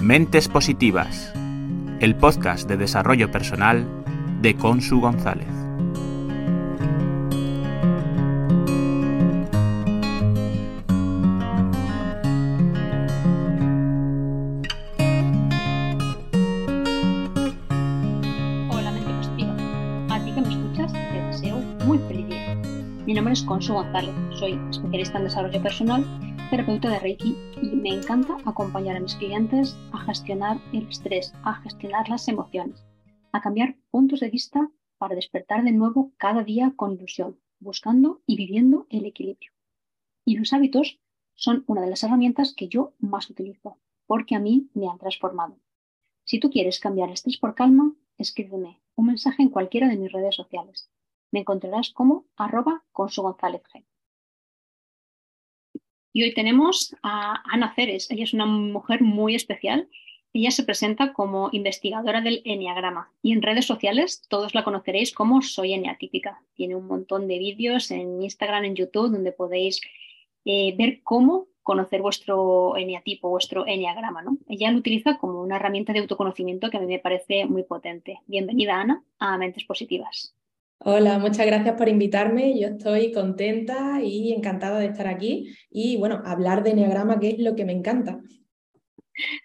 Mentes Positivas, el podcast de desarrollo personal de Consu González. Hola, mente positiva. A ti que me escuchas, te deseo muy feliz día. Mi nombre es Consu González, soy especialista en desarrollo personal, terapeuta de Reiki y me encanta acompañar a mis clientes a gestionar el estrés, a gestionar las emociones, a cambiar puntos de vista para despertar de nuevo cada día con ilusión, buscando y viviendo el equilibrio. Y los hábitos son una de las herramientas que yo más utilizo, porque a mí me han transformado. Si tú quieres cambiar estrés por calma, escríbeme un mensaje en cualquiera de mis redes sociales. Me encontrarás como arroba consu González G. Y hoy tenemos a Ana Ceres. Ella es una mujer muy especial. Ella se presenta como investigadora del Enneagrama y en redes sociales todos la conoceréis como Soy Eneatípica. Tiene un montón de vídeos en Instagram, en YouTube, donde podéis eh, ver cómo conocer vuestro eneatipo, vuestro enneagrama. ¿no? Ella lo utiliza como una herramienta de autoconocimiento que a mí me parece muy potente. Bienvenida, Ana, a Mentes Positivas. Hola, muchas gracias por invitarme. Yo estoy contenta y encantada de estar aquí y, bueno, hablar de enneagrama, que es lo que me encanta.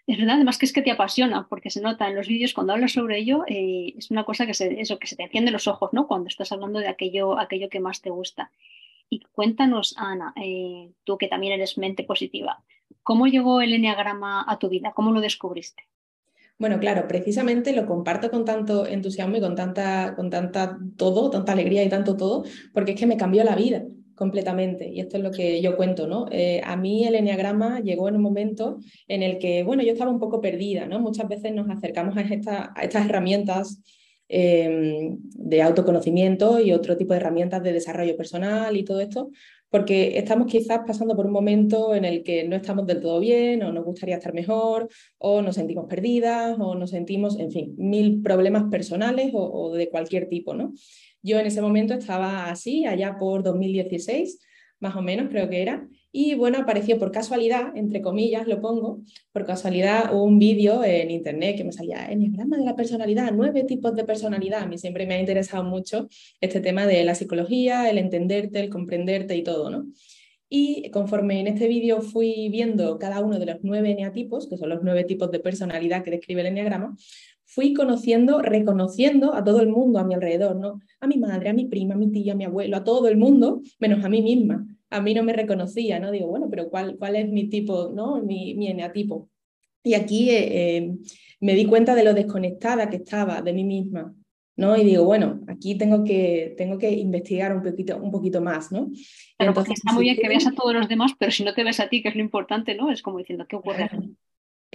Es verdad, además que es que te apasiona, porque se nota en los vídeos cuando hablas sobre ello, eh, es una cosa que se, eso, que se te enciende los ojos, ¿no? Cuando estás hablando de aquello, aquello que más te gusta. Y cuéntanos, Ana, eh, tú que también eres mente positiva, ¿cómo llegó el enneagrama a tu vida? ¿Cómo lo descubriste? Bueno, claro, precisamente lo comparto con tanto entusiasmo y con tanta, con tanta todo, tanta alegría y tanto todo, porque es que me cambió la vida completamente. Y esto es lo que yo cuento, ¿no? Eh, a mí el enneagrama llegó en un momento en el que, bueno, yo estaba un poco perdida, ¿no? Muchas veces nos acercamos a, esta, a estas herramientas eh, de autoconocimiento y otro tipo de herramientas de desarrollo personal y todo esto, porque estamos quizás pasando por un momento en el que no estamos del todo bien o nos gustaría estar mejor o nos sentimos perdidas o nos sentimos, en fin, mil problemas personales o, de cualquier tipo, ¿no? Yo en ese momento estaba así, allá por 2016, más o menos creo que era, y bueno, apareció por casualidad, entre comillas lo pongo, por casualidad un vídeo en internet que me salía Enneagrama de la personalidad, nueve tipos de personalidad. A mí siempre me ha interesado mucho este tema de la psicología, el entenderte, el comprenderte y todo, ¿no? Y conforme en este vídeo fui viendo cada uno de los nueve eneatipos, que son los nueve tipos de personalidad que describe el enneagrama, fui conociendo, reconociendo a todo el mundo a mi alrededor, ¿no? A mi madre, a mi prima, a mi tía, a mi abuelo, a todo el mundo, menos a mí misma a mí no me reconocía, ¿no? Digo, bueno, pero ¿cuál, cuál es mi tipo, ¿no? Mi, mi eneatipo. Y aquí eh, eh, me di cuenta de lo desconectada que estaba de mí misma, ¿no? Y digo, bueno, aquí tengo que, tengo que investigar un poquito, un poquito más, ¿no? Claro, Entonces, está muy bien que veas a todos los demás, pero si no te ves a ti, que es lo importante, ¿no? Es como diciendo, ¿qué ocurre aquí?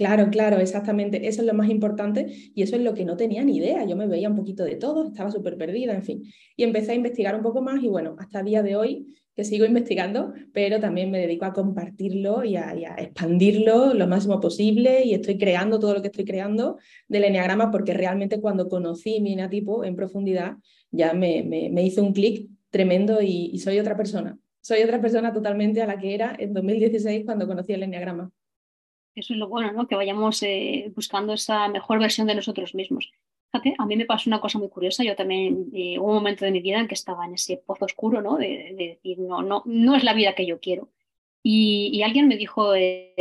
Claro, claro, exactamente. Eso es lo más importante y eso es lo que no tenía ni idea. Yo me veía un poquito de todo, estaba súper perdida, en fin. Y empecé a investigar un poco más y bueno, hasta día de hoy que sigo investigando, pero también me dedico a compartirlo y a, expandirlo lo máximo posible y estoy creando todo lo que estoy creando del enneagrama porque realmente cuando conocí mi eneatipo en profundidad ya me, me, me hizo un clic tremendo y, y, soy otra persona. Soy otra persona totalmente a la que era en 2016 cuando conocí el enneagrama. Eso es lo bueno, ¿no? Que vayamos eh, buscando esa mejor versión de nosotros mismos. Fíjate, a mí me pasó una cosa muy curiosa. Yo también eh, hubo un momento de mi vida en que estaba en ese pozo oscuro, ¿no? De, de decir, no, no, no es la vida que yo quiero. Y, alguien me dijo, eh,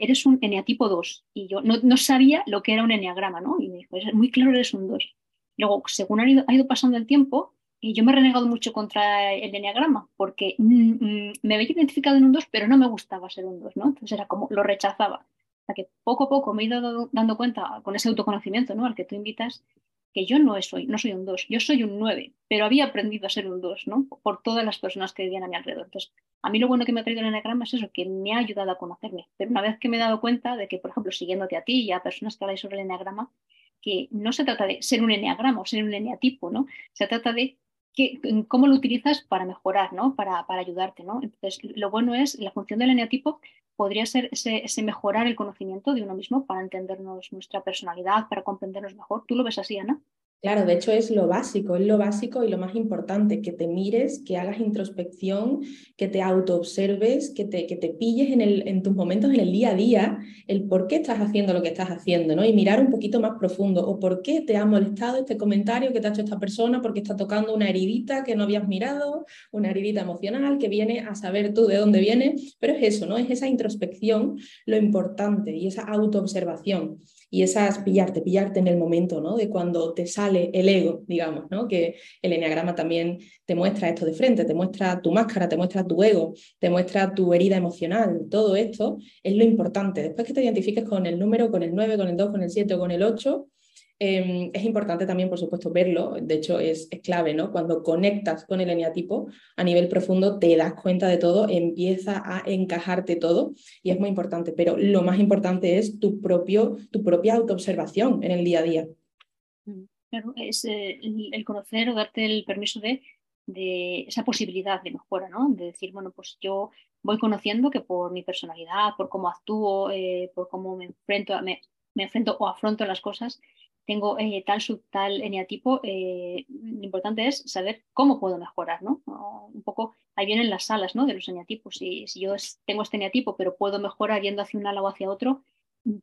eres un eneatipo 2. Y yo no, sabía lo que era un eneagrama, ¿no? Y me dijo, es muy claro, eres un 2. Luego, según ha ha ido pasando el tiempo, y yo me he renegado mucho contra el eneagrama, porque me había identificado en un 2, pero no me gustaba ser un 2, ¿no? Entonces era como, lo rechazaba que poco a poco me he ido dando cuenta con ese autoconocimiento ¿no? al que tú invitas, que yo no soy, no soy un 2, yo soy un 9, pero había aprendido a ser un 2, ¿no? Por todas las personas que vivían a mi alrededor. Entonces, a mí lo bueno que me ha traído el enagrama es eso, que me ha ayudado a conocerme. Pero una vez que me he dado cuenta de que, por ejemplo, siguiéndote a ti y a personas que habláis sobre el enagrama, que no se trata de ser un eneagrama o ser un eneatipo, ¿no? Se trata de que, cómo lo utilizas para mejorar, ¿no? Para, para ayudarte, ¿no? Entonces, lo bueno es, la función del eneatipo podría ser ese, ese, mejorar el conocimiento de uno mismo para entendernos nuestra personalidad, para comprendernos mejor. ¿Tú lo ves así, Ana? Claro, de hecho es lo básico, es lo básico y lo más importante, que te mires, que hagas introspección, que te autoobserves, que te, que te pilles en, el, en tus momentos en el día a día, el por qué estás haciendo lo que estás haciendo, ¿no? Y mirar un poquito más profundo, o por qué te ha molestado este comentario que te ha hecho esta persona, porque está tocando una heridita que no habías mirado, una heridita emocional que viene a saber tú de dónde viene, pero es eso, ¿no? Es esa introspección lo importante y esa autoobservación y esas pillarte, pillarte en el momento, ¿no? De cuando te sale el ego, digamos, ¿no? Que el enneagrama también te muestra esto de frente, te muestra tu máscara, te muestra tu ego, te muestra tu herida emocional, todo esto es lo importante. Después que te identifiques con el número, con el 9, con el 2, con el 7 o con el 8, Em, es importante también, por supuesto, verlo, de hecho es, clave, ¿no? Cuando conectas con el eneatipo a nivel profundo, te das cuenta de todo, empieza a encajarte todo y es muy importante, pero lo más importante es tu, propio, tu propia autoobservación en el día a día. Claro, es eh, el conocer o darte el permiso de, de esa posibilidad de mejora, ¿no? De decir, bueno, pues yo voy conociendo que por mi personalidad, por cómo actúo, eh, por cómo me enfrento, me, me enfrento o afronto las cosas, tengo eh, tal sub tal eneatipo, eh, lo importante es saber cómo puedo mejorar, ¿no? Un poco, ahí vienen las salas, ¿no? De los eneatipos. Si, si yo tengo este eneatipo, pero puedo mejorar yendo hacia un lado o hacia otro,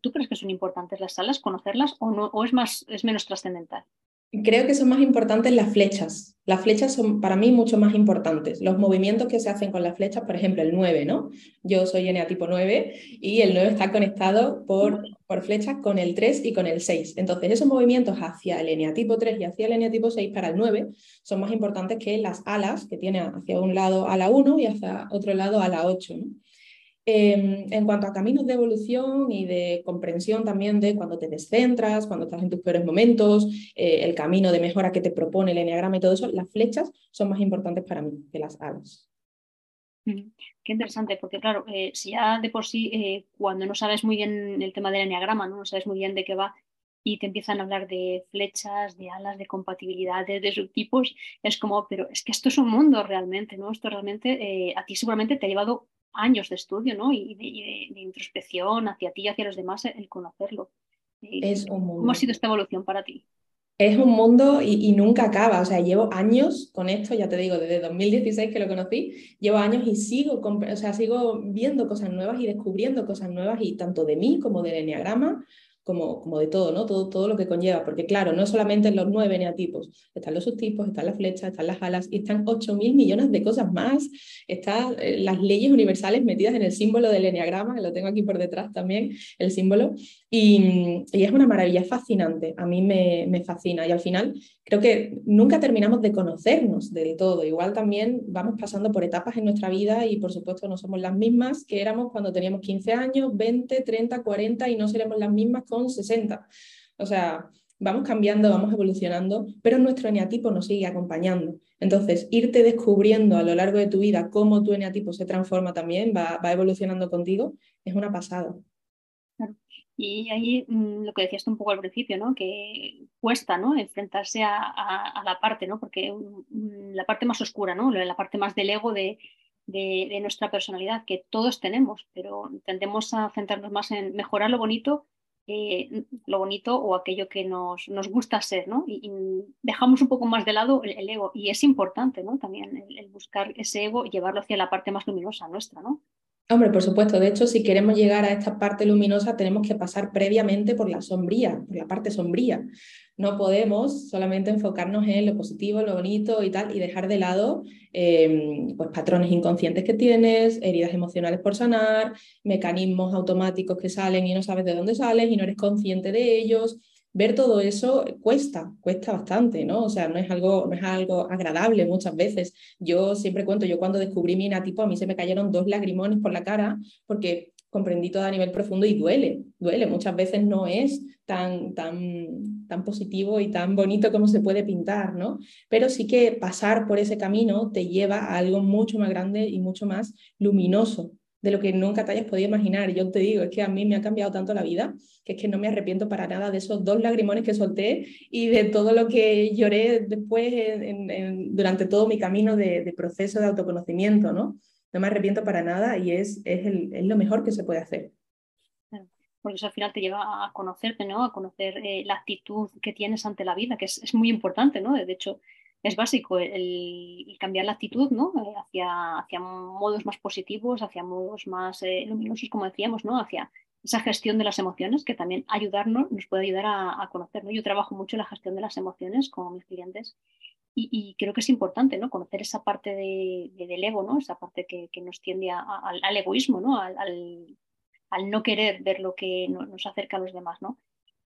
¿tú crees que son importantes las salas, conocerlas o, no, o es, más, es menos trascendental? Creo que son más importantes las flechas. Las flechas son para mí mucho más importantes. Los movimientos que se hacen con las flechas, por ejemplo, el 9, ¿no? Yo soy NA tipo 9 y el 9 está conectado por, por flechas con el 3 y con el 6. Entonces, esos movimientos hacia el NA tipo 3 y hacia el NA tipo 6 para el 9 son más importantes que las alas que tiene hacia un lado a la 1 y hacia otro lado a la 8. ¿no? Em, en cuanto a caminos de evolución y de comprensión también de cuando te descentras, cuando estás en tus peores momentos, eh, el camino de mejora que te propone el enneagrama y todo eso, las flechas son más importantes para mí que las alas. Mm, qué interesante, porque claro, eh, si ya de por sí, eh, cuando no sabes muy bien el tema del enneagrama, ¿no? no sabes muy bien de qué va, y te empiezan a hablar de flechas, de alas, de compatibilidades, de subtipos, es como, pero es que esto es un mundo realmente, ¿no? Esto realmente a ti seguramente te ha llevado años de estudio ¿no? y, de, introspección hacia ti y hacia los demás, el conocerlo. Es ¿Cómo ha sido esta evolución para ti? Es un mundo y, nunca acaba. O sea, llevo años con esto, ya te digo, desde 2016 que lo conocí, llevo años y sigo, o sea, sigo viendo cosas nuevas y descubriendo cosas nuevas, y tanto de mí como del enneagrama, como, como de todo, ¿no? Todo, todo lo que conlleva, porque claro, no solamente los nueve neatipos, están los subtipos, están las flechas, están las alas, y están 8.000 millones de cosas más, están eh, las leyes universales metidas en el símbolo del eneagrama, que lo tengo aquí por detrás también, el símbolo, y, y es una maravilla, es fascinante, a mí me, me fascina, y al final creo que nunca terminamos de conocernos del todo, igual también vamos pasando por etapas en nuestra vida y por supuesto no somos las mismas que éramos cuando teníamos 15 años, 20, 30, 40 y no seremos las mismas con 60. O sea, vamos cambiando, vamos evolucionando, pero nuestro eneatipo nos sigue acompañando. Entonces, irte descubriendo a lo largo de tu vida cómo tu eneatipo se transforma también, va, evolucionando contigo, es una pasada. Y ahí mm, lo que decías un poco al principio, ¿no? que cuesta ¿no? enfrentarse a, la parte, ¿no? porque mm, la parte más oscura, ¿no? la parte más del ego de, de, nuestra personalidad, que todos tenemos, pero tendemos a centrarnos más en mejorar lo bonito eh, lo bonito o aquello que nos, nos gusta ser, ¿no? Y, dejamos un poco más de lado el, ego. Y es importante, ¿no? También el, buscar ese ego y llevarlo hacia la parte más luminosa nuestra, ¿no? Hombre, por supuesto. De hecho, si queremos llegar a esta parte luminosa, tenemos que pasar previamente por la sombría, por la parte sombría. No podemos solamente enfocarnos en lo positivo, lo bonito y tal, y dejar de lado em, pues, patrones inconscientes que tienes, heridas emocionales por sanar, mecanismos automáticos que salen y no sabes de dónde salen y no eres consciente de ellos. Ver todo eso cuesta, cuesta bastante, ¿no? O sea, no es algo, no es algo agradable muchas veces. Yo siempre cuento, yo cuando descubrí mi inatipo, a mí se me cayeron dos lagrimones por la cara porque comprendí todo a nivel profundo y duele, duele. Muchas veces no es tan, tan, tan positivo y tan bonito como se puede pintar, ¿no? Pero sí que pasar por ese camino te lleva a algo mucho más grande y mucho más luminoso de lo que nunca te hayas podido imaginar. Yo te digo, es que a mí me ha cambiado tanto la vida, que es que no me arrepiento para nada de esos dos lagrimones que solté y de todo lo que lloré después durante todo mi camino de, proceso de autoconocimiento, ¿no? No me arrepiento para nada y es, es, lo mejor que se puede hacer. Porque eso al final te lleva a conocerte, ¿no? A conocer eh, la actitud que tienes ante la vida, que es, es muy importante, ¿no? De hecho, es básico el, cambiar la actitud ¿no? Eh, hacia, hacia modos más positivos, hacia modos más eh, luminosos, como decíamos, ¿no? hacia esa gestión de las emociones que también ayudarnos, nos puede ayudar a, conocer. Yo trabajo mucho la gestión de las emociones con mis clientes y, creo que es importante ¿no? conocer esa parte de, del ego, ¿no? esa parte que, nos tiende al, egoísmo, ¿no? Al, al, no querer ver lo que nos acerca a los demás. ¿no?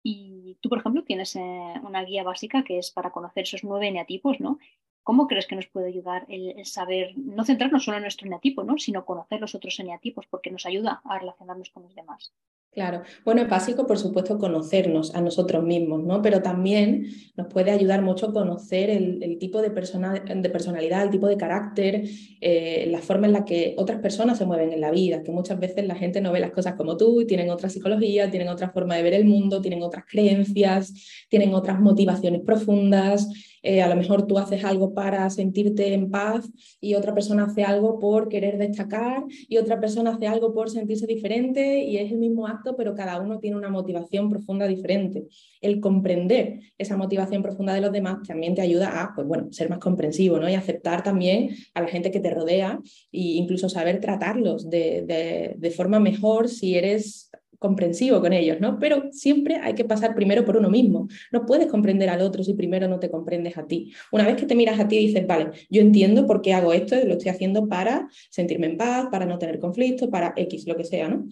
Y tú, por ejemplo, tienes eh, una guía básica que es para conocer esos nueve eneatipos, ¿no? ¿Cómo crees que nos puede ayudar el, saber, no centrarnos solo en nuestro eneatipo, ¿no? sino conocer los otros eneatipos, porque nos ayuda a relacionarnos con los demás? Claro, bueno, es básico, por supuesto, conocernos a nosotros mismos, ¿no? Pero también nos puede ayudar mucho conocer el, tipo de, persona, de, personalidad, el tipo de carácter, eh, la forma en la que otras personas se mueven en la vida, que muchas veces la gente no ve las cosas como tú, tienen otra psicología, tienen otra forma de ver el mundo, tienen otras creencias, tienen otras motivaciones profundas. Eh, a lo mejor tú haces algo para sentirte en paz y otra persona hace algo por querer destacar y otra persona hace algo por sentirse diferente y es el mismo acto, pero cada uno tiene una motivación profunda diferente. El comprender esa motivación profunda de los demás también te ayuda a pues, bueno, ser más comprensivo ¿no? y aceptar también a la gente que te rodea e incluso saber tratarlos de, de forma mejor si eres comprensivo con ellos, ¿no? Pero siempre hay que pasar primero por uno mismo. No puedes comprender al otro si primero no te comprendes a ti. Una vez que te miras a ti y dices, vale, yo entiendo por qué hago esto, lo estoy haciendo para sentirme en paz, para no tener conflictos, para X, lo que sea, ¿no?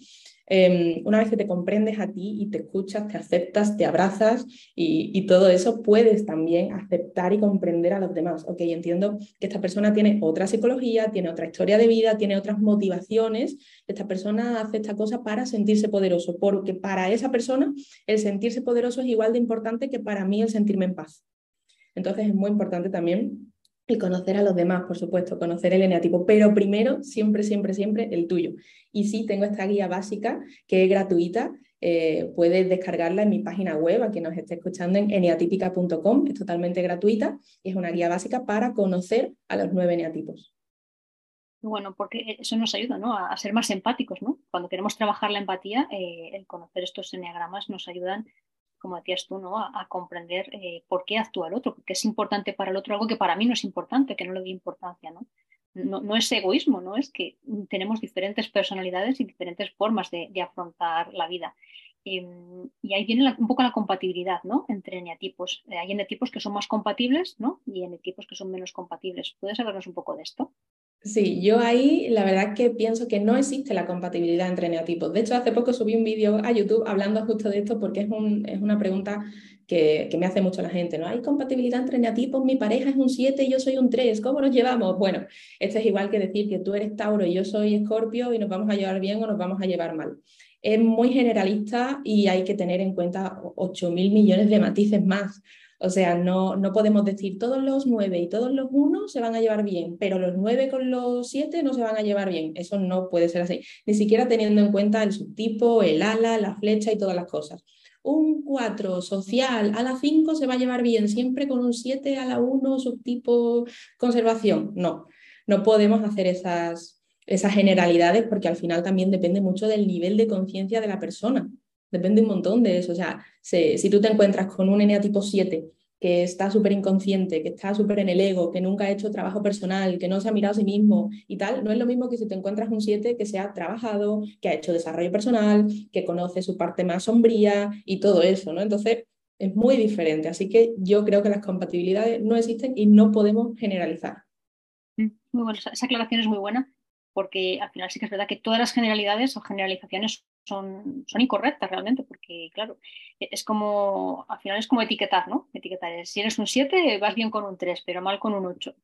Em, una vez que te comprendes a ti y te escuchas, te aceptas, te abrazas y, todo eso, puedes también aceptar y comprender a los demás. Ok, entiendo que esta persona tiene otra psicología, tiene otra historia de vida, tiene otras motivaciones. Esta persona hace esta cosa para sentirse poderoso, porque para esa persona el sentirse poderoso es igual de importante que para mí el sentirme en paz. Entonces es muy importante también y conocer a los demás, por supuesto, conocer el eneatipo, pero primero, siempre, siempre, siempre el tuyo. Y sí, tengo esta guía básica que es gratuita, eh, puedes descargarla en mi página web, a quien nos esté escuchando en eneatípica.com, es totalmente gratuita y es una guía básica para conocer a los nueve eneatipos. Bueno, porque eso nos ayuda ¿no? a, ser más empáticos. ¿no? Cuando queremos trabajar la empatía, eh, el conocer estos eneagramas nos ayudan como decías tú, ¿no? a, comprender eh, por qué actúa el otro, porque es importante para el otro algo que para mí no es importante, que no le doy importancia. ¿no? No, es egoísmo, ¿no? es que tenemos diferentes personalidades y diferentes formas de, afrontar la vida. Em, y ahí viene un poco la compatibilidad ¿no? entre eneatipos. Eh, hay eneatipos que son más compatibles ¿no? y eneatipos que son menos compatibles. ¿Puedes hablarnos un poco de esto? Sí, yo ahí la verdad que pienso que no existe la compatibilidad entre neotipos. De hecho, hace poco subí un vídeo a YouTube hablando justo de esto porque es, un, es una pregunta que, que, me hace mucho la gente, ¿no? ¿Hay compatibilidad entre neotipos? Mi pareja es un 7 y yo soy un 3, ¿cómo nos llevamos? Bueno, esto es igual que decir que tú eres Tauro y yo soy Escorpio y nos vamos a llevar bien o nos vamos a llevar mal. Es muy generalista y hay que tener en cuenta 8 mil millones de matices más. O sea, no, no podemos decir todos los nueve y todos los uno se van a llevar bien, pero los nueve con los siete no se van a llevar bien. Eso no puede ser así, ni siquiera teniendo en cuenta el subtipo, el ala, la flecha y todas las cosas. Un 4 social a la 5 se va a llevar bien, siempre con un 7 a la 1 subtipo conservación. No, no podemos hacer esas, esas generalidades porque al final también depende mucho del nivel de conciencia de la persona. Depende un montón de eso. O sea, si, tú te encuentras con un eneatipo 7 que está súper inconsciente, que está súper en el ego, que nunca ha hecho trabajo personal, que no se ha mirado a sí mismo y tal, no es lo mismo que si te encuentras un 7 que se ha trabajado, que ha hecho desarrollo personal, que conoce su parte más sombría y todo eso, ¿no? Entonces, es muy diferente. Así que yo creo que las compatibilidades no existen y no podemos generalizar. Mm, muy bueno, esa aclaración es muy buena porque al final sí que es verdad que todas las generalidades o generalizaciones son, son incorrectas realmente, porque claro, e, es como, al final es como etiquetar, ¿no? Etiquetar, si eres un 7 vas bien con un 3, pero mal con un 8.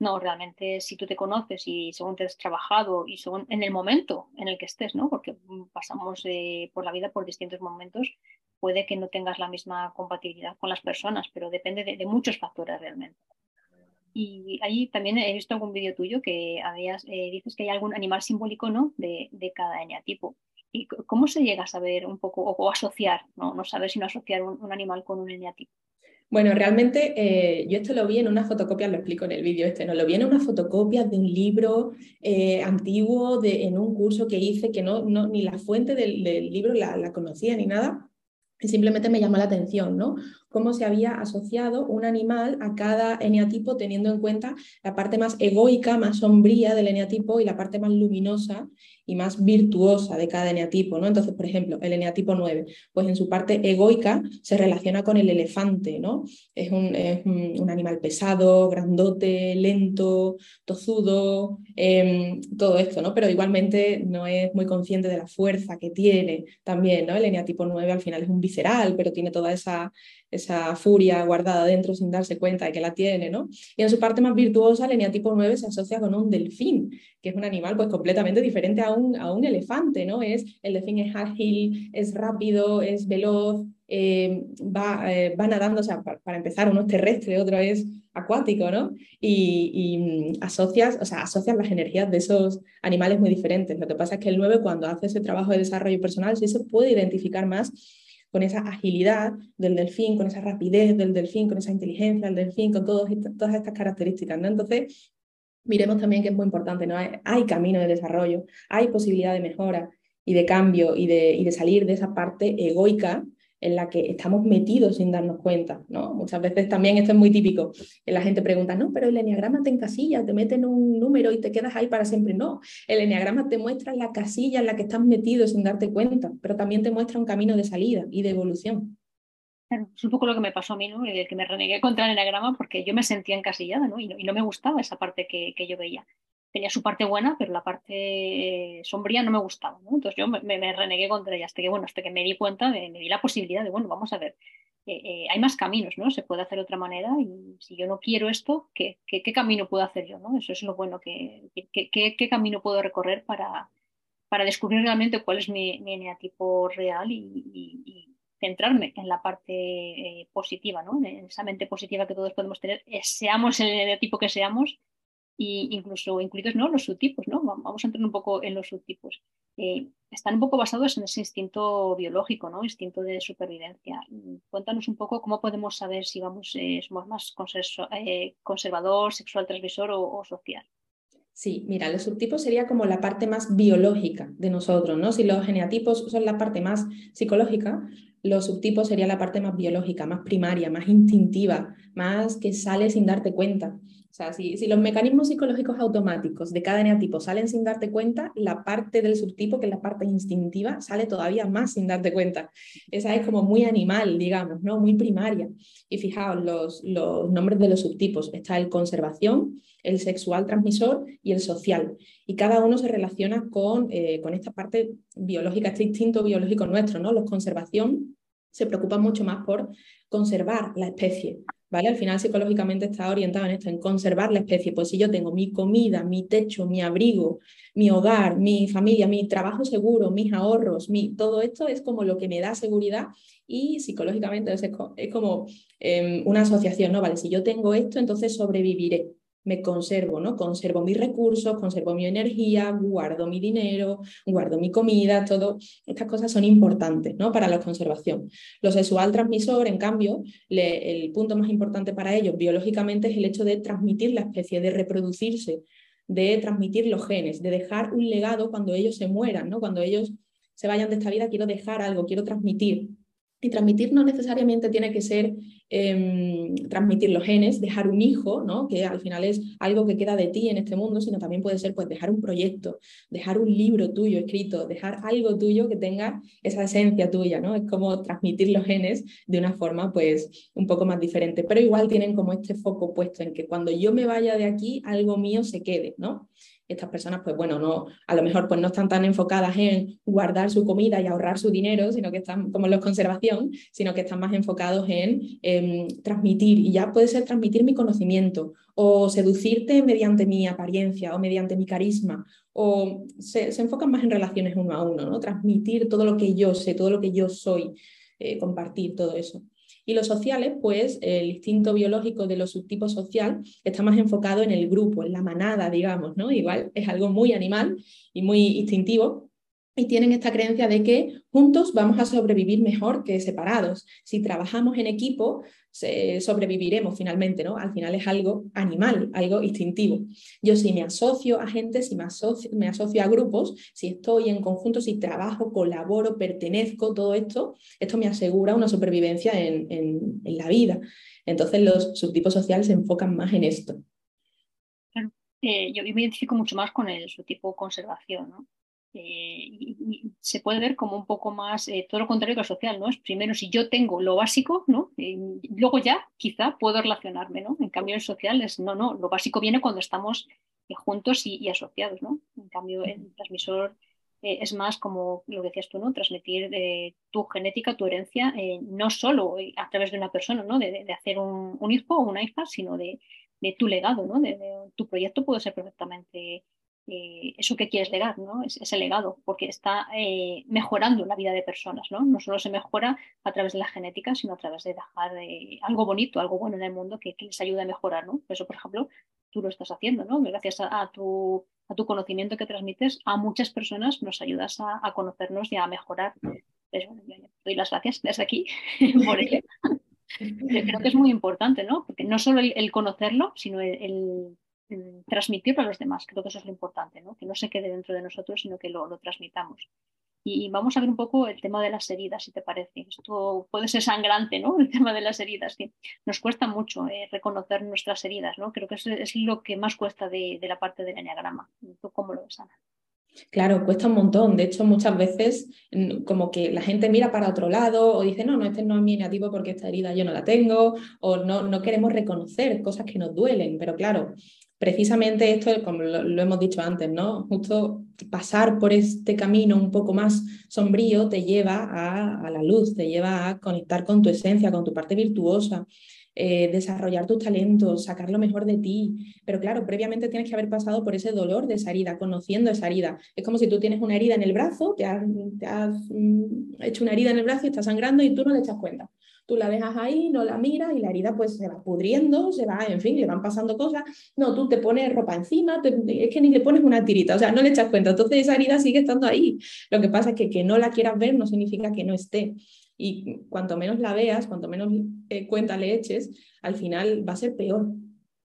No, realmente si tú te conoces y según te has trabajado y según en el momento en el que estés, ¿no? Porque pasamos por la vida por distintos momentos, puede que no tengas la misma compatibilidad con las personas, pero depende de, muchos factores realmente. Y ahí también he visto algún vídeo tuyo que habías, eh, dices que hay algún animal simbólico ¿no? de, cada eneatipo. ¿Y cómo se llega a saber un poco o, asociar, ¿no? saber sino asociar un, animal con un eneatipo? Bueno, realmente eh, yo esto lo vi en una fotocopia, lo explico en el vídeo este, no, lo vi en una fotocopia de un libro eh, antiguo de, en un curso que hice que no, no ni la fuente del, libro la, la, conocía ni nada, y simplemente me llamó la atención, ¿no? Cómo se había asociado un animal a cada eneatipo teniendo en cuenta la parte más egoica, más sombría del eneatipo y la parte más luminosa y más virtuosa de cada eneatipo. ¿no? Entonces, por ejemplo, el eneatipo 9, pues en su parte egoica se relaciona con el elefante, ¿no? Es un, animal pesado, grandote, lento, tozudo, em, todo esto, ¿no? Pero igualmente no es muy consciente de la fuerza que tiene también, ¿no? El eneatipo 9 al final es un visceral, pero tiene toda esa esa furia guardada dentro sin darse cuenta de que la tiene, ¿no? Y en su parte más virtuosa, el eneatipo 9 se asocia con un delfín, que es un animal pues completamente diferente a un, a un elefante, ¿no? Es, el delfín es ágil, es rápido, es veloz, eh, va, eh, va, nadando, o sea, para, empezar, uno es terrestre, otro es acuático, ¿no? Y, y, mm, asocias, o sea, asocias las energías de esos animales muy diferentes. Lo que pasa es que el 9, cuando hace ese trabajo de desarrollo personal, sí se puede identificar más con esa agilidad del delfín, con esa rapidez del delfín, con esa inteligencia del delfín, con todas estas características. ¿no? Entonces, miremos también que es muy importante, ¿no? hay, camino de desarrollo, hay posibilidad de mejora y de cambio y de, y de salir de esa parte egoica en la que estamos metidos sin darnos cuenta. ¿no? Muchas veces también esto es muy típico. La gente pregunta, no, pero el enneagrama te encasilla, te mete en un número y te quedas ahí para siempre. No, el enneagrama te muestra la casilla en la que estás metido sin darte cuenta, pero también te muestra un camino de salida y de evolución. es un poco lo que me pasó a mí, ¿no? El que me renegué contra el enneagrama porque yo me sentía encasillada. Y no, y no me gustaba esa parte que, que yo veía tenía su parte buena, pero la parte sombría no me gustaba, ¿no? Entonces yo me, renegué contra ella hasta que, bueno, hasta que me di cuenta, me, di la posibilidad de, bueno, vamos a ver, eh, eh, hay más caminos, ¿no? Se puede hacer de otra manera y si yo no quiero esto, ¿qué, qué, camino puedo hacer yo, ¿no? Eso es lo bueno, que, qué, camino puedo recorrer para, para descubrir realmente cuál es mi, mi eneatipo real y, centrarme en la parte eh, positiva, ¿no? En esa mente positiva que todos podemos tener, seamos el eneatipo que seamos, y incluso incluidos ¿no? los subtipos, ¿no? Vamos a entrar un poco en los subtipos. Eh, están un poco basados en ese instinto biológico, ¿no? Instinto de supervivencia. Cuéntanos un poco cómo podemos saber si vamos, eh, somos más eh, conservador, sexual transmisor o, social. Sí, mira, los subtipos sería como la parte más biológica de nosotros, ¿no? Si los geneatipos son la parte más psicológica, los subtipos sería la parte más biológica, más primaria, más instintiva, más que sale sin darte cuenta. O sea, si, los mecanismos psicológicos automáticos de cada eneatipo salen sin darte cuenta, la parte del subtipo, que es la parte instintiva, sale todavía más sin darte cuenta. Esa es como muy animal, digamos, ¿no? muy primaria. Y fijaos, los, los nombres de los subtipos. Está el conservación, el sexual transmisor y el social. Y cada uno se relaciona con, eh, con esta parte biológica, este instinto biológico nuestro. ¿no? Los conservación se preocupan mucho más por conservar la especie, ¿vale? Al final psicológicamente está orientado en esto, en conservar la especie. Pues si yo tengo mi comida, mi techo, mi abrigo, mi hogar, mi familia, mi trabajo seguro, mis ahorros, mi, todo esto es como lo que me da seguridad y psicológicamente es, como em, una asociación, ¿no? Vale, si yo tengo esto, entonces sobreviviré me conservo, ¿no? Conservo mis recursos, conservo mi energía, guardo mi dinero, guardo mi comida, todo. Estas cosas son importantes, ¿no? Para la conservación. Lo sexual transmisor, en cambio, el punto más importante para ellos biológicamente es el hecho de transmitir la especie, de reproducirse, de transmitir los genes, de dejar un legado cuando ellos se mueran, ¿no? Cuando ellos se vayan de esta vida, quiero dejar algo, quiero transmitir. Y transmitir no necesariamente tiene que ser em, transmitir los genes, dejar un hijo, ¿no? que al final es algo que queda de ti en este mundo, sino también puede ser pues, dejar un proyecto, dejar un libro tuyo escrito, dejar algo tuyo que tenga esa esencia tuya. ¿no? Es como transmitir los genes de una forma pues, un poco más diferente, pero igual tienen como este foco puesto en que cuando yo me vaya de aquí, algo mío se quede. ¿no? Estas personas, pues bueno, no, a lo mejor pues no están tan enfocadas en guardar su comida y ahorrar su dinero, sino que están como en la conservación, sino que están más enfocados en em, transmitir, y ya puede ser transmitir mi conocimiento, o seducirte mediante mi apariencia, o mediante mi carisma, o se, enfocan más en relaciones uno a uno, ¿no? transmitir todo lo que yo sé, todo lo que yo soy, eh, compartir todo eso. Y los sociales, pues el instinto biológico de los subtipos social está más enfocado en el grupo, en la manada, digamos, ¿no? Igual es algo muy animal y muy instintivo, y tienen esta creencia de que juntos vamos a sobrevivir mejor que separados. Si trabajamos en equipo, sobreviviremos finalmente, ¿no? Al final es algo animal, algo instintivo. Yo si me asocio a gente, si me asocio, me asocio a grupos, si estoy en conjunto, si trabajo, colaboro, pertenezco, todo esto, esto me asegura una supervivencia en, en, la vida. Entonces los subtipos sociales se enfocan más en esto. Eh, yo me identifico mucho más con el subtipo conservación, ¿no? Eh, y, se puede ver como un poco más eh, todo lo contrario que lo social, ¿no? Es primero si yo tengo lo básico, ¿no? Eh, luego ya quizá puedo relacionarme, ¿no? En cambio el social es no, no, lo básico viene cuando estamos juntos y, asociados, ¿no? En cambio el transmisor es más como lo que decías tú, ¿no? Transmitir tu genética, tu herencia, no solo a través de una persona, ¿no? De, hacer un, hijo o una hija, sino de, tu legado, ¿no? de, tu proyecto puede ser perfectamente eh, eso que quieres legar, ¿no? Es, ese legado, porque está eh, mejorando la vida de personas, ¿no? No solo se mejora a través de la genética, sino a través de dejar eh, algo bonito, algo bueno en el mundo que, les ayude a mejorar, ¿no? Por eso, por ejemplo, tú lo estás haciendo, ¿no? Gracias a, tu, a tu conocimiento que transmites, a muchas personas nos ayudas a, conocernos y a mejorar. Pues, doy las gracias desde aquí por ello. creo que es muy importante, ¿no? Porque no solo el, conocerlo, sino el transmitirlo a los demás. Creo que eso es lo importante, ¿no? que no se quede dentro de nosotros, sino que lo, transmitamos. Y vamos a ver un poco el tema de las heridas, si te parece. Esto puede ser sangrante, ¿no? El tema de las heridas, que nos cuesta mucho eh, reconocer nuestras heridas, ¿no? Creo que eso es lo que más cuesta de, la parte del enneagrama. ¿Tú cómo lo ves, Ana? Claro, cuesta un montón. De hecho, muchas veces mm, como que la gente mira para otro lado o dice, no, no, este no es mi negativo porque esta herida yo no la tengo, o no, no queremos reconocer cosas que nos duelen. Pero claro, precisamente esto, como lo, hemos dicho antes, ¿no? Justo pasar por este camino un poco más sombrío te lleva a, la luz, te lleva a conectar con tu esencia, con tu parte virtuosa, eh, desarrollar tus talentos, sacar lo mejor de ti. Pero claro, previamente tienes que haber pasado por ese dolor de esa herida, conociendo esa herida. Es como si tú tienes una herida en el brazo, te has, mm, hecho una herida en el brazo y está sangrando y tú no le echas cuenta tú la dejas ahí, no la miras y la herida pues se va pudriendo, se va, en fin, le van pasando cosas. No, tú te pones ropa encima, es que ni le pones una tirita, o sea, no le echas cuenta. Entonces esa herida sigue estando ahí. Lo que pasa es que que no la quieras ver no significa que no esté. Y cuanto menos la veas, cuanto menos eh, cuenta le eches, al final va a ser peor.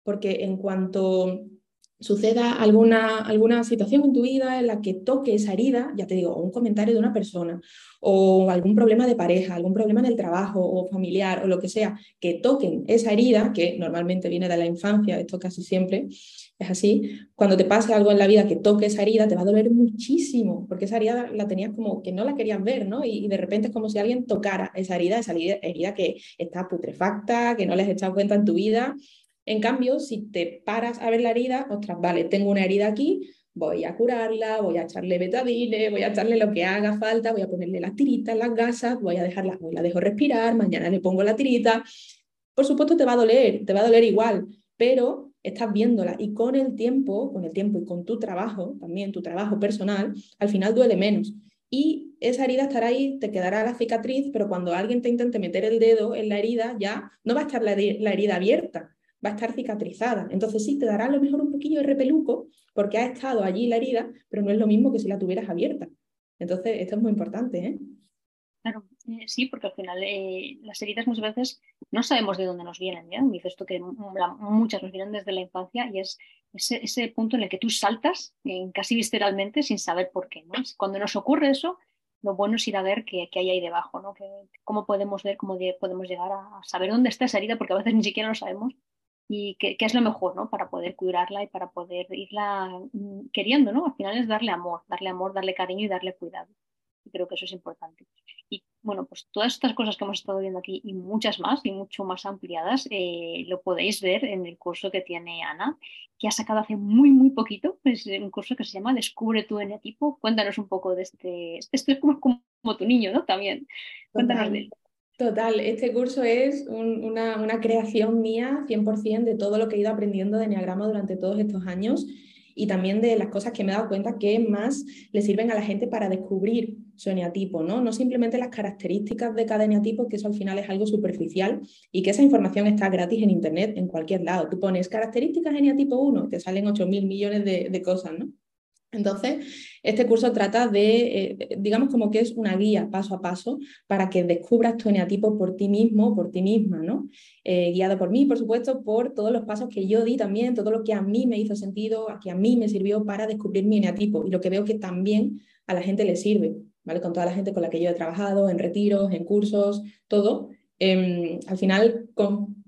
Porque en cuanto suceda alguna, alguna situación en tu vida en la que toque esa herida, ya te digo, un comentario de una persona, o algún problema de pareja, algún problema en el trabajo o familiar o lo que sea, que toquen esa herida, que normalmente viene de la infancia, esto casi siempre es así, cuando te pase algo en la vida que toque esa herida, te va a doler muchísimo, porque esa herida la tenías como que no la querías ver, ¿no? Y, de repente es como si alguien tocara esa herida, esa herida, que está putrefacta, que no le has echado cuenta en tu vida. En cambio, si te paras a ver la herida, ostras, vale, tengo una herida aquí, voy a curarla, voy a echarle betadine, voy a echarle lo que haga falta, voy a ponerle las tiritas, las gasas, voy a dejarla, la dejo respirar, mañana le pongo la tirita. Por supuesto te va a doler, te va a doler igual, pero estás viéndola y con el tiempo, con el tiempo y con tu trabajo, también tu trabajo personal, al final duele menos. Y esa herida estará ahí, te quedará la cicatriz, pero cuando alguien te intente meter el dedo en la herida, ya no va a estar la herida abierta, va a estar cicatrizada. Entonces sí, te dará a lo mejor un poquillo de repeluco porque ha estado allí la herida, pero no es lo mismo que si la tuvieras abierta. Entonces, esto es muy importante. ¿eh? Claro, eh, sí, porque al final eh, las heridas muchas veces no sabemos de dónde nos vienen. ¿ya? Dices esto que muchas nos vienen desde la infancia y es ese, punto en el que tú saltas casi visceralmente sin saber por qué. Cuando nos ocurre eso, lo bueno es ir a ver qué, hay ahí debajo, ¿no? Cómo podemos ver, cómo podemos llegar a saber dónde está esa herida, porque a veces ni siquiera lo sabemos y qué, es lo mejor, ¿no? Para poder cuidarla y para poder irla mm, queriendo, ¿no? Al final es darle amor, darle amor, darle cariño y darle cuidado. Y creo que eso es importante. Y bueno, pues todas estas cosas que hemos estado viendo aquí y muchas más y mucho más ampliadas, eh, lo podéis ver en el curso que tiene Ana, que ha sacado hace muy, muy poquito. Es un curso que se llama Descubre tu eneatipo. Cuéntanos un poco de este. Esto es como, como tu niño, ¿no? También. Cuéntanos de él. Total, este curso es una, creación mía 100% de todo lo que he ido aprendiendo de Enneagrama durante todos estos años y también de las cosas que me he dado cuenta que más le sirven a la gente para descubrir su eneatipo, ¿no? No simplemente las características de cada eneatipo, que eso al final es algo superficial y que esa información está gratis en Internet en cualquier lado. Tú pones características eneatipo 1 y te salen 8.000 millones de, de cosas, ¿no? Entonces, este curso trata de, eh, digamos como que es una guía paso a paso para que descubras tu eneatipo por ti mismo, por ti misma, ¿no? Eh, guiado por mí, por supuesto, por todos los pasos que yo di también, todo lo que a mí me hizo sentido, que a mí me sirvió para descubrir mi eneatipo y lo que veo que también a la gente le sirve, ¿vale? Con toda la gente con la que yo he trabajado, en retiros, en cursos, todo. Em, al final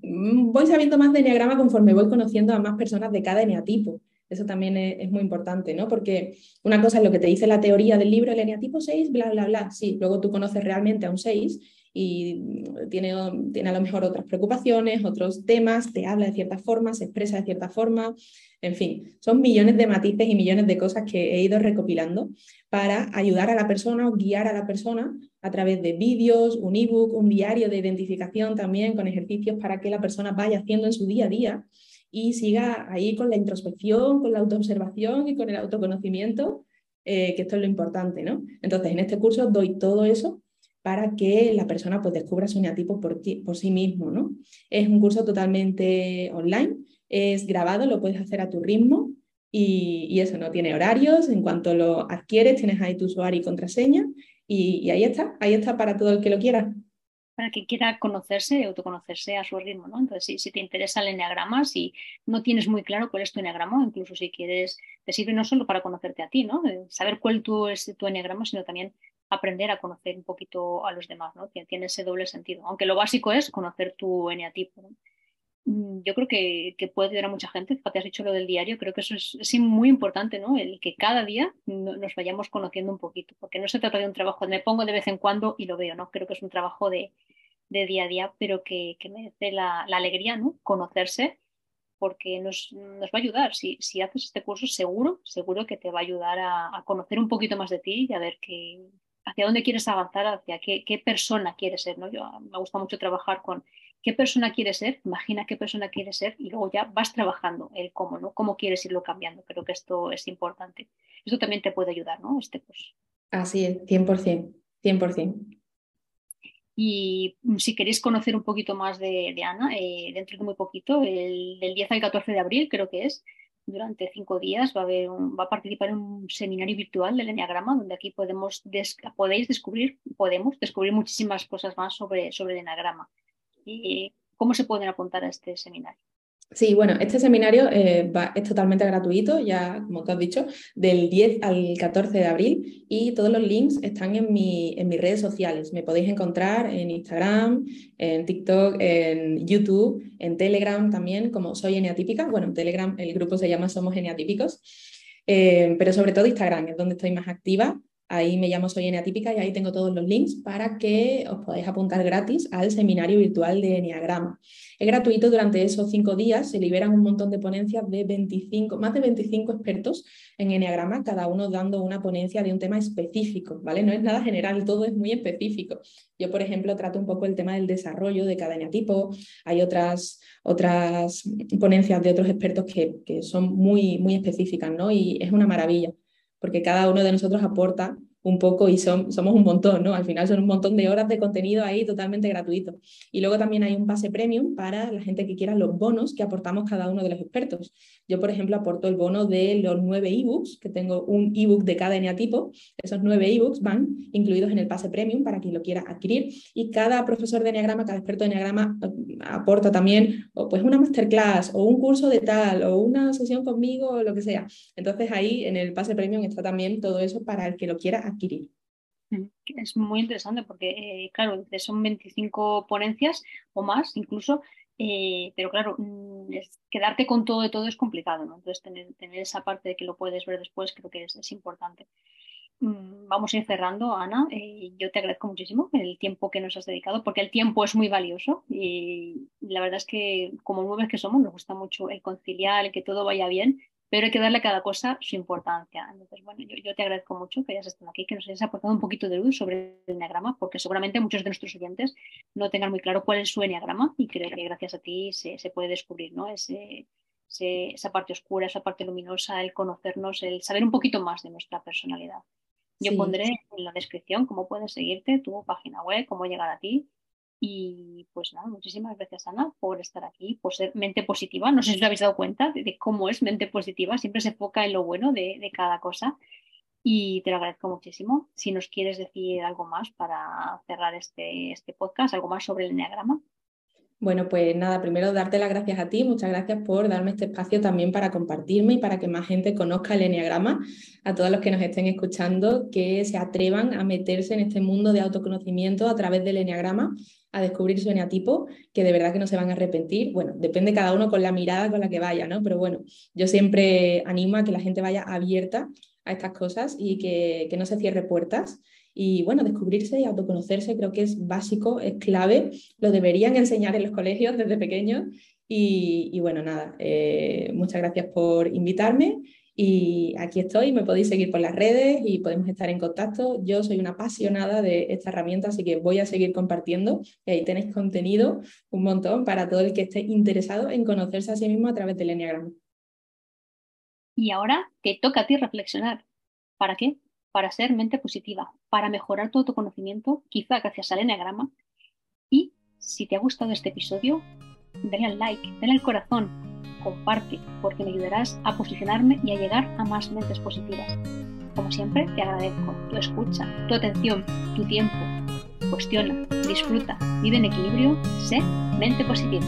mm, voy sabiendo más de eneagrama conforme voy conociendo a más personas de cada eneatipo. Eso también es, muy importante, ¿no? Porque una cosa es lo que te dice la teoría del libro, el eneatipo 6, bla, bla, bla. Sí, luego tú conoces realmente a un 6 y tiene, tiene a lo mejor otras preocupaciones, otros temas, te habla de cierta forma, se expresa de cierta forma. En fin, son millones de matices y millones de cosas que he ido recopilando para ayudar a la persona o guiar a la persona a través de vídeos, un ebook, un diario de identificación también con ejercicios para que la persona vaya haciendo en su día a día y siga ahí con la introspección, con la autoobservación y con el autoconocimiento, eh, que esto es lo importante, ¿no? Entonces, en este curso doy todo eso para que la persona pues, descubra su neatipo por, sí mismo, ¿no? Es un curso totalmente online, es grabado, lo puedes hacer a tu ritmo y, y eso no tiene horarios, en cuanto lo adquieres tienes ahí tu usuario y contraseña y, y ahí está, ahí está para todo el que lo quiera para que quiera conocerse y autoconocerse a su ritmo, ¿no? Entonces, si, te interesa el enneagrama, si no tienes muy claro cuál es tu enneagrama, incluso si quieres, te sirve no solo para conocerte a ti, ¿no? Saber cuál tú es tu enneagrama, sino también aprender a conocer un poquito a los demás, ¿no? Tiene ese doble sentido. Aunque lo básico es conocer tu eneatipo. Mm, yo creo que, puede ayudar a mucha gente. Te has dicho lo del diario, creo que eso es, muy importante, ¿no? El que cada día nos vayamos conociendo un poquito, porque no se trata de un trabajo, me pongo de vez en cuando y lo veo, ¿no? Creo que es un trabajo de, día a día, pero que, merece la, alegría, ¿no? Conocerse, porque nos, va a ayudar. Si, haces este curso, seguro, seguro que te va a ayudar a, conocer un poquito más de ti y a ver qué, hacia dónde quieres avanzar, hacia qué, qué persona quieres ser, ¿no? Yo, me gusta mucho trabajar con qué persona quieres ser, imagina qué persona quieres ser y luego ya vas trabajando el cómo, ¿no? Cómo quieres irlo cambiando. Creo que esto es importante. Esto también te puede ayudar, ¿no? Este curso. Así es, 100%, 100%. Y mm, si queréis conocer un poquito más de, Ana, eh, dentro de muy poquito, el, del 10 al 14 de abril creo que es, durante cinco días va a, haber va a participar en un seminario virtual del Enneagrama, donde aquí podemos podéis descubrir, podemos descubrir muchísimas cosas más sobre, sobre el Enneagrama. ¿Y cómo se pueden apuntar a este seminario? Sí, bueno, este seminario eh, es totalmente gratuito, ya como te has dicho, del 10 al 14 de abril y todos los links están en, mi, en mis redes sociales. Me podéis encontrar en Instagram, en TikTok, en YouTube, en Telegram también, como soy eneatípica. Bueno, en Telegram el grupo se llama Somos Eneatípicos, eh, pero sobre todo Instagram es donde estoy más activa Ahí me llamo Soy Eneatípica y ahí tengo todos los links para que os podáis apuntar gratis al seminario virtual de Enneagrama. Es gratuito durante esos cinco días, se liberan un montón de ponencias de 25, más de 25 expertos en Enneagrama, cada uno dando una ponencia de un tema específico, ¿vale? No es nada general, todo es muy específico. Yo, por ejemplo, trato un poco el tema del desarrollo de cada eneatipo, hay otras, otras ponencias de otros expertos que, que son muy, muy específicas, ¿no? Y es una maravilla porque cada uno de nosotros aporta un poco y somos un montón, ¿no? Al final son un montón de horas de contenido ahí totalmente gratuito. Y luego también hay un pase premium para la gente que quiera los bonos que aportamos cada uno de los expertos. Yo, por ejemplo, aporto el bono de los nueve ebooks, que tengo un ebook de cada eneatipo. Esos nueve ebooks van incluidos en el pase premium para quien lo quiera adquirir. Y cada profesor de eneagrama, cada experto de eneagrama eh, aporta también pues una masterclass o un curso de tal o una sesión conmigo o lo que sea. Entonces ahí en el pase premium está también todo eso para el que lo quiera adquirir. Mm, es muy interesante porque, eh, claro, son 25 ponencias o más incluso, eh, pero claro, mm, quedarte con todo de todo es complicado, ¿no? Entonces, tener, esa parte de que lo puedes ver después creo que es, importante. Mm, vamos a ir cerrando, Ana. Eh, yo te agradezco muchísimo el tiempo que nos has dedicado, porque el tiempo es muy valioso y la verdad es que como nueve que somos nos gusta mucho el conciliar, el que todo vaya bien, pero hay que darle a cada cosa su importancia. Entonces, bueno, yo, te agradezco mucho que hayas estado aquí, que nos hayas aportado un poquito de luz sobre el enneagrama, porque seguramente muchos de nuestros oyentes no tengan muy claro cuál es su enneagrama y creo que gracias a ti se, puede descubrir ¿no? Ese, esa parte oscura, esa parte luminosa, el conocernos, el saber un poquito más de nuestra personalidad. Yo pondré en la descripción cómo puedes seguirte, tu página web, cómo llegar a ti. Y pues nada, muchísimas gracias Ana por estar aquí, por ser mente positiva. No sé si os habéis dado cuenta de, cómo es mente positiva, siempre se enfoca en lo bueno de, de, cada cosa y te lo agradezco muchísimo. Si nos quieres decir algo más para cerrar este, este podcast, algo más sobre el enneagrama. Bueno, pues nada, primero darte las gracias a ti, muchas gracias por darme este espacio también para compartirme y para que más gente conozca el Enneagrama, a todos los que nos estén escuchando, que se atrevan a meterse en este mundo de autoconocimiento a través del Enneagrama, a descubrir su eneatipo, que de verdad que no se van a arrepentir. Bueno, depende cada uno con la mirada con la que vaya, ¿no? Pero bueno, yo siempre animo a que la gente vaya abierta a estas cosas y que, que no se cierre puertas y bueno, descubrirse y autoconocerse creo que es básico, es clave, lo deberían enseñar en los colegios desde pequeños. Y, bueno, nada, eh, muchas gracias por invitarme y aquí estoy, me podéis seguir por las redes y podemos estar en contacto. Yo soy una apasionada de esta herramienta, así que voy a seguir compartiendo y ahí tenéis contenido un montón para todo el que esté interesado en conocerse a sí mismo a través del Enneagrama. Y ahora te toca a ti reflexionar. ¿Para qué? Para ser mente positiva, para mejorar tu autoconocimiento, quizá gracias al eneagrama. Y si te ha gustado este episodio, dale al like, dale al corazón, comparte, porque me ayudarás a posicionarme y a llegar a más mentes positivas. Como siempre, te agradezco tu escucha, tu atención, tu tiempo. Cuestiona, disfruta, vive en equilibrio, sé mente positiva.